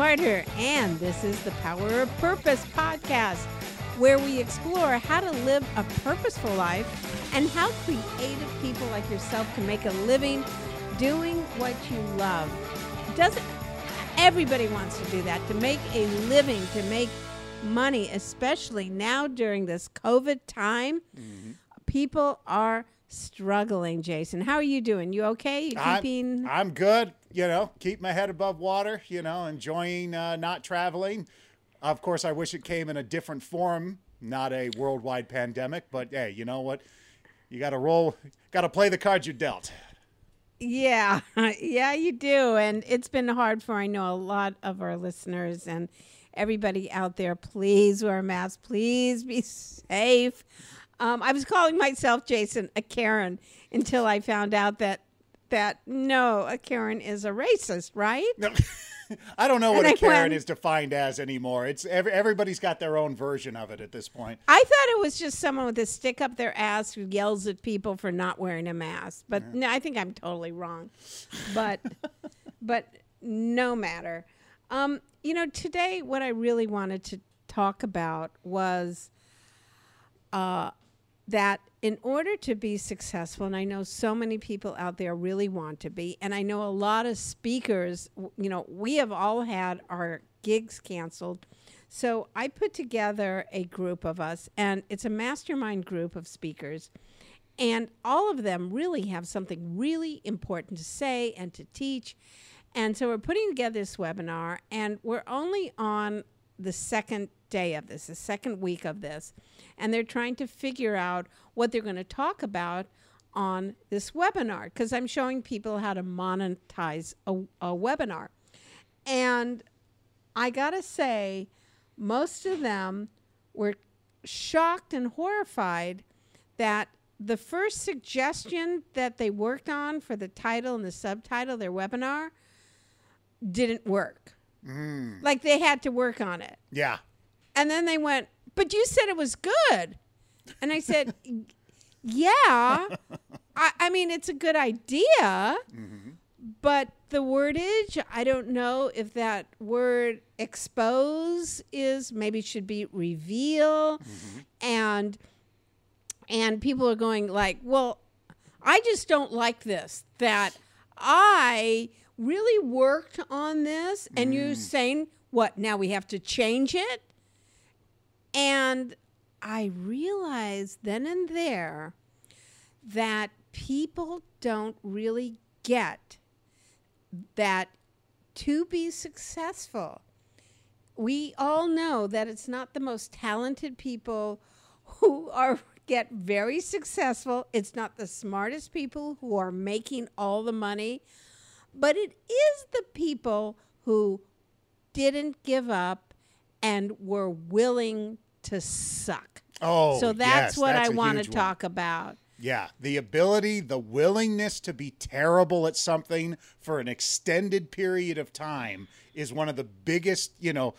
Carter, and this is the Power of Purpose podcast, where we explore how to live a purposeful life and how creative people like yourself can make a living doing what you love. Doesn't everybody wants to do that to make a living, to make money, especially now during this COVID time? Mm-hmm. People are struggling, Jason. How are you doing? You okay? You keeping I'm, I'm good. You know, keep my head above water. You know, enjoying uh, not traveling. Of course, I wish it came in a different form, not a worldwide pandemic. But hey, you know what? You got to roll. Got to play the cards you're dealt. Yeah, yeah, you do. And it's been hard for, I know, a lot of our listeners and everybody out there. Please wear a mask. Please be safe. Um, I was calling myself, Jason, a Karen until I found out that, that no, a Karen is a racist, right? No, I don't know what And a I Karen went- is defined as anymore. It's every, everybody's got their own version of it at this point. I thought it was just someone with a stick up their ass who yells at people for not wearing a mask. But no, I think I'm totally wrong. But but no matter. Um, you know, today what I really wanted to talk about was uh, that in order to be successful, and I know so many people out there really want to be, and I know a lot of speakers, you know, we have all had our gigs canceled. So I put together a group of us, and it's a mastermind group of speakers. And all of them really have something really important to say and to teach. And so we're putting together this webinar, and we're only on the second day of this, the second week of this. And they're trying to figure out what they're going to talk about on this webinar because I'm showing people how to monetize a, a webinar. And I got to say, most of them were shocked and horrified that the first suggestion that they worked on for the title and the subtitle of their webinar didn't work. Mm. Like they had to work on it. Yeah. And then they went, But you said it was good. And I said, Yeah. I, I mean, it's a good idea. Mm-hmm. But the wordage, I don't know if that word expose is maybe should be reveal. Mm-hmm. And and people are going like, well, I just don't like this. That I really worked on this, and you're mm. saying what? Now we have to change it, and I realized then and there that people don't really get that to be successful we all know that it's not the most talented people who are get very successful. It's not the smartest people who are making all the money, but it is the people who didn't give up and were willing to suck. Oh, so that's yes, what that's I want to one. talk about. Yeah, the ability, the willingness to be terrible at something for an extended period of time is one of the biggest, you know,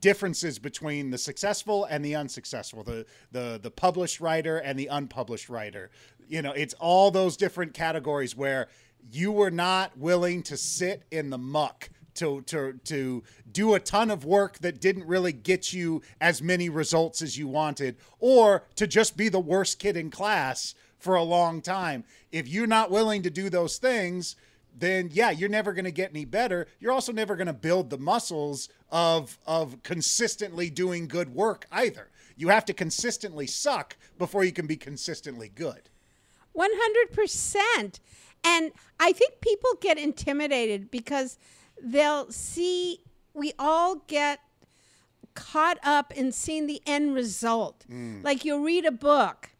differences between the successful and the unsuccessful, the the the published writer and the unpublished writer. You know, it's all those different categories where you were not willing to sit in the muck to to to do a ton of work that didn't really get you as many results as you wanted or to just be the worst kid in class for a long time. If you're not willing to do those things then yeah you're never going to get any better. You're also never going to build the muscles of of consistently doing good work either. You have to consistently suck before you can be consistently good. 100%. And I think people get intimidated because they'll see, we all get caught up in seeing the end result. Mm. Like you'll read a book,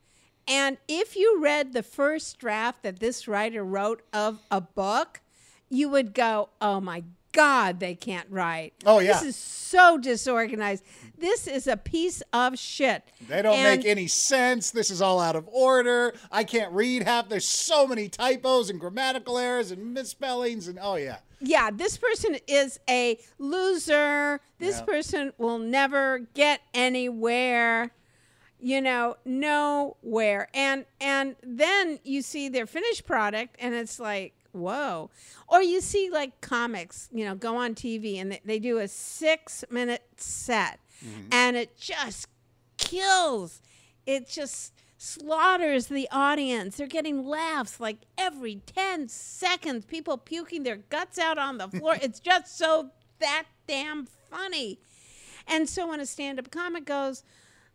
and if you read the first draft that this writer wrote of a book, you would go, oh my God, they can't write. Oh, yeah. This is so disorganized. This is a piece of shit. They don't And- make any sense. This is all out of order. I can't read half. There's so many typos and grammatical errors and misspellings and oh yeah. yeah, this person is a loser. This Yeah. person will never get anywhere. You know, nowhere. And and then you see their finished product and it's like, whoa. Or you see like comics, you know, go on TV and they, they do a six minute set mm-hmm. and it just kills. It just slaughters the audience. They're getting laughs like every 10 seconds, people puking their guts out on the floor. it's just so that damn funny. And so when a stand up comic goes,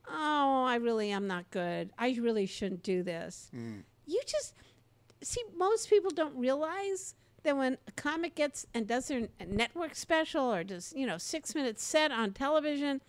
Oh, I really am not good. I really shouldn't do this. Mm. You just see, most people don't realize that when a comic gets and does their network special or does, you know, six minutes set on television,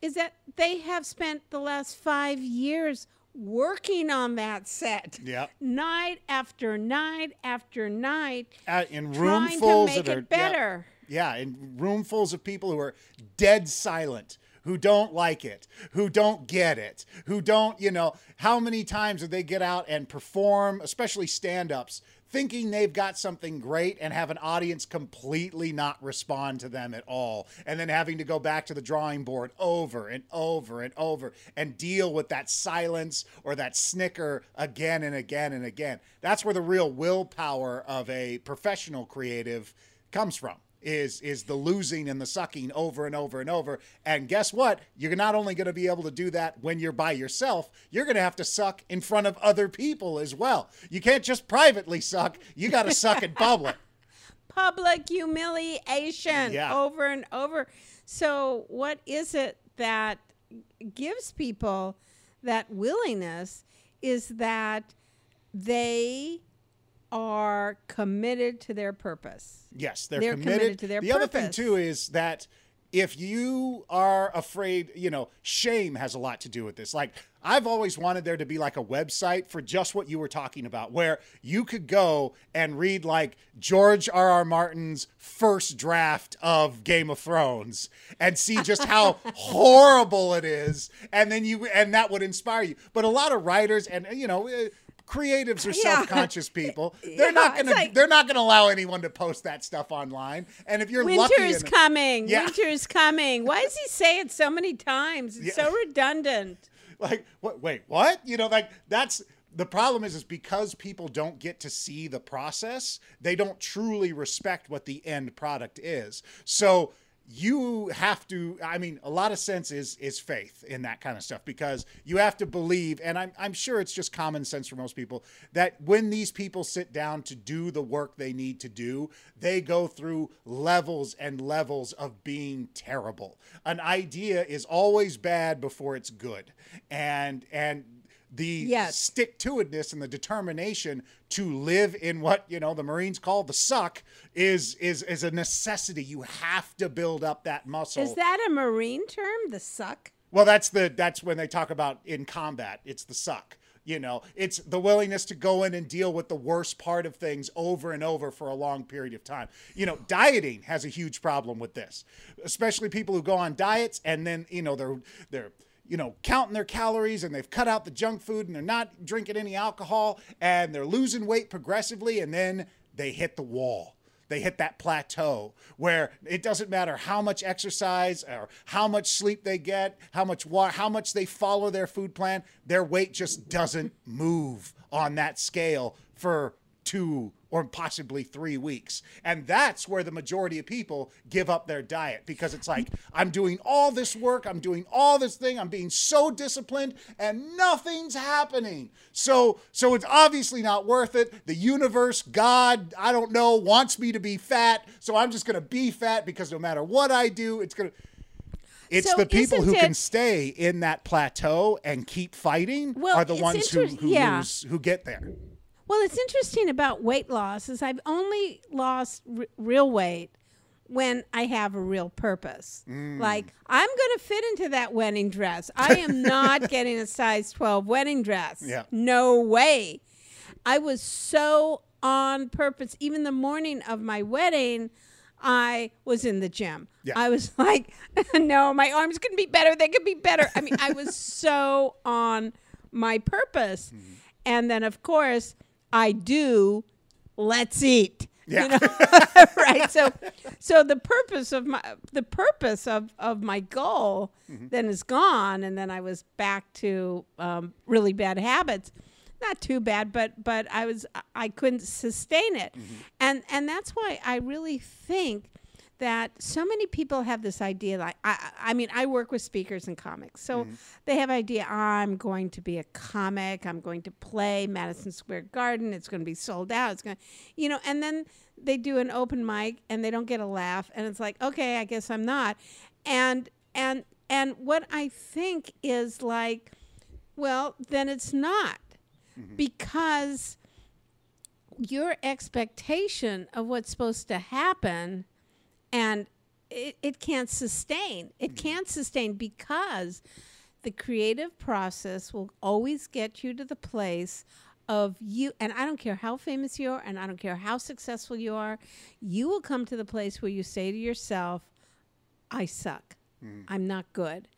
is that they have spent the last five years working on that set. Yep. Night after night after night. Uh, in trying to make that are it better. Yeah, yeah, in roomfuls of people who are dead silent, who don't like it, who don't get it, who don't, you know, how many times do they get out and perform, especially stand-ups, thinking they've got something great and have an audience completely not respond to them at all, and then having to go back to the drawing board over and over and over and deal with that silence or that snicker again and again and again. That's where the real willpower of a professional creative comes from is is the losing and the sucking over and over and over and guess what you're not only going to be able to do that when you're by yourself you're going to have to suck in front of other people as well you can't just privately suck you got to suck in public public humiliation Yeah. over and over. So, what is it that gives people that willingness is that they are committed to their purpose. Yes, they're, They're committed. committed to their the other thing too is that if you are afraid, you know, shame has a lot to do with this. Like I've always wanted there to be like a website for just what you were talking about where you could go and read like George R. R. Martin's first draft of Game of Thrones and see just how horrible it is and then you and that would inspire you. But a lot of writers and you know, creatives are Yeah. self-conscious people. They're Yeah, not going like- to they're not to allow anyone to post that stuff online. And if you're lucky, Winter's and- coming. Yeah. Winter's coming. Why does he say it so many times? It's so redundant. like what? Wait, what? You know, like that's the problem is is because people don't get to see the process. They don't truly respect what the end product is. So you have to i mean a lot of sense is is faith in that kind of stuff because you have to believe and i'm, I'm sure it's just common sense for most people that when these people sit down to do the work they need to do they go through levels and levels of being terrible. An idea is always bad before it's good. And and the Yes. stick to itness and the determination to live in what you know the marines call the suck is is is a necessity you have to build up that muscle Is that a marine term? The suck? well that's the that's when they talk about in combat it's the suck you know it's the willingness to go in and deal with the worst part of things over and over for a long period of time you know dieting has a huge problem with this especially people who go on diets and then you know they're they're you know, counting their calories and they've cut out the junk food and they're not drinking any alcohol and they're losing weight progressively and then they hit the wall. They hit that plateau where it doesn't matter how much exercise or how much sleep they get, how much water, how much they follow their food plan, their weight just doesn't move on that scale for two or possibly three weeks. And that's where the majority of people give up their diet because it's like, I'm doing all this work, I'm doing all this thing, I'm being so disciplined, and nothing's happening. So so it's obviously not worth it. The universe, God, I don't know, wants me to be fat, so I'm just gonna be fat because no matter what I do, it's gonna it's So the people who can stay in that plateau and keep fighting Well, are the ones who, who yeah. lose who get there. Well, it's interesting about weight loss is I've only lost r- real weight when I have a real purpose. Mm. Like I'm going to fit into that wedding dress. I am not getting a size 12 wedding dress. Yeah. No way. I was so on purpose. Even the morning of my wedding, I was in the gym. Yeah. I was like, no, my arms can be better. They could be better. I mean, I was so on my purpose. Mm-hmm. And then, of course, I do let's eat. Yeah. You know, right? So, so the purpose of my the purpose of of my goal Mm-hmm. then is gone, and then I was back to um, really bad habits. not too bad, but but I was I couldn't sustain it, and and that's why I really think that so many people have this idea like I, I mean I work with speakers and comics so mm-hmm. they have idea I'm going to be a comic I'm going to play Madison Square Garden it's going to be sold out it's going to you know and then they do an open mic and they don't get a laugh and it's like okay I guess I'm not and and and what I think is like well then it's not mm-hmm. because your expectation of what's supposed to happen and it, it can't sustain. It mm-hmm. can't sustain because the creative process will always get you to the place of you and I don't care how famous you are and I don't care how successful you are, you will come to the place where you say to yourself, I suck. Mm-hmm. I'm not good.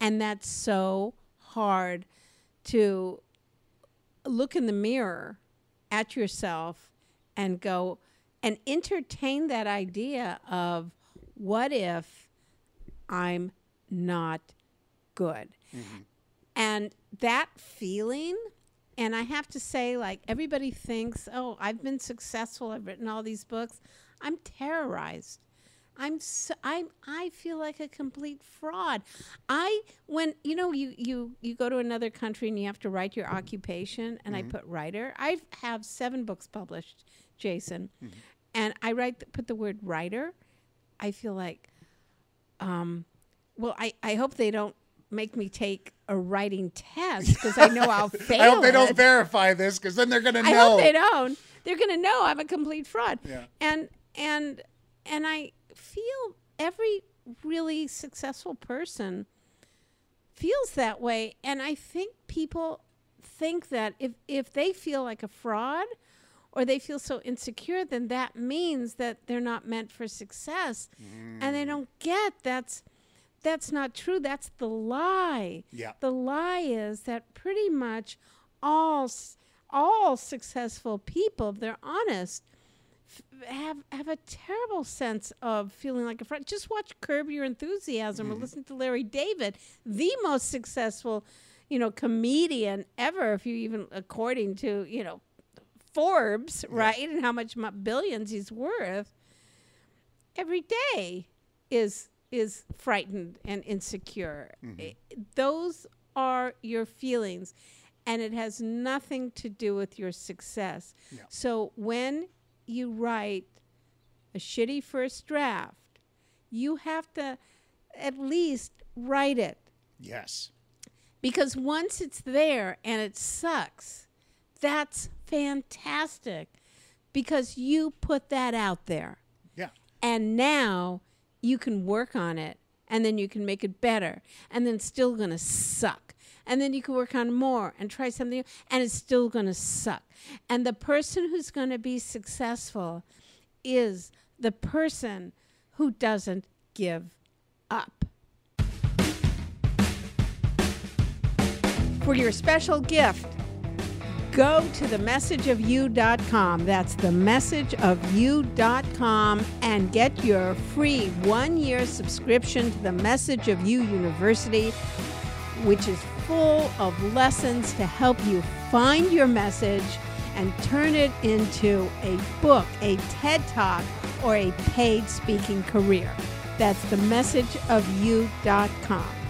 And that's so hard to look in the mirror at yourself and go and entertain that idea of what if I'm not good? Mm-hmm. And that feeling, and I have to say, like, everybody thinks, oh, I've been successful, I've written all these books. I'm terrorized. I'm so, I'm I feel like a complete fraud. I when you know you you you go to another country and you have to write your occupation and I mm-hmm. put writer. I have 7 books published, Jason. Mm-hmm. And I write put the word writer. I feel like um well I I hope they don't make me take a writing test because I know I'll fail. I hope they don't verify this because then they're going to I know. hope they don't. They're going to know I'm a complete fraud. Yeah. And and and I feel every really successful person feels that way and I think people think that if if they feel like a fraud or they feel so insecure then that means that they're not meant for success. And they mm. don't get that's that's not true. That's the lie. Yeah. the lie is that pretty much all all successful people if they're honest f- have have a terrible sense of feeling like a fraud. Just watch Curb Your Enthusiasm or mm-hmm. listen to Larry David, the most successful, you know, comedian ever, if you even according to you know Forbes, right, and how much mu- billions he's worth. Every day is is frightened and insecure. Mm-hmm. I- Those are your feelings, and it has nothing to do with your success. Yeah. So when you write a shitty first draft, you have to at least write it Yes. because once it's there and it sucks, that's fantastic because you put that out there. Yeah. And now you can work on it and then you can make it better and then it's still going to suck. And then you can work on more and try something new, and it's still going to suck. And the person who's going to be successful is the person who doesn't give up. For your special gift, go to themessageofyou.com. That's themessageofyou.com and get your free one year subscription to the Message of You University, which is full of lessons to help you find your message and turn it into a book, a TED Talk, or a paid speaking career. That's themessageofyou.com.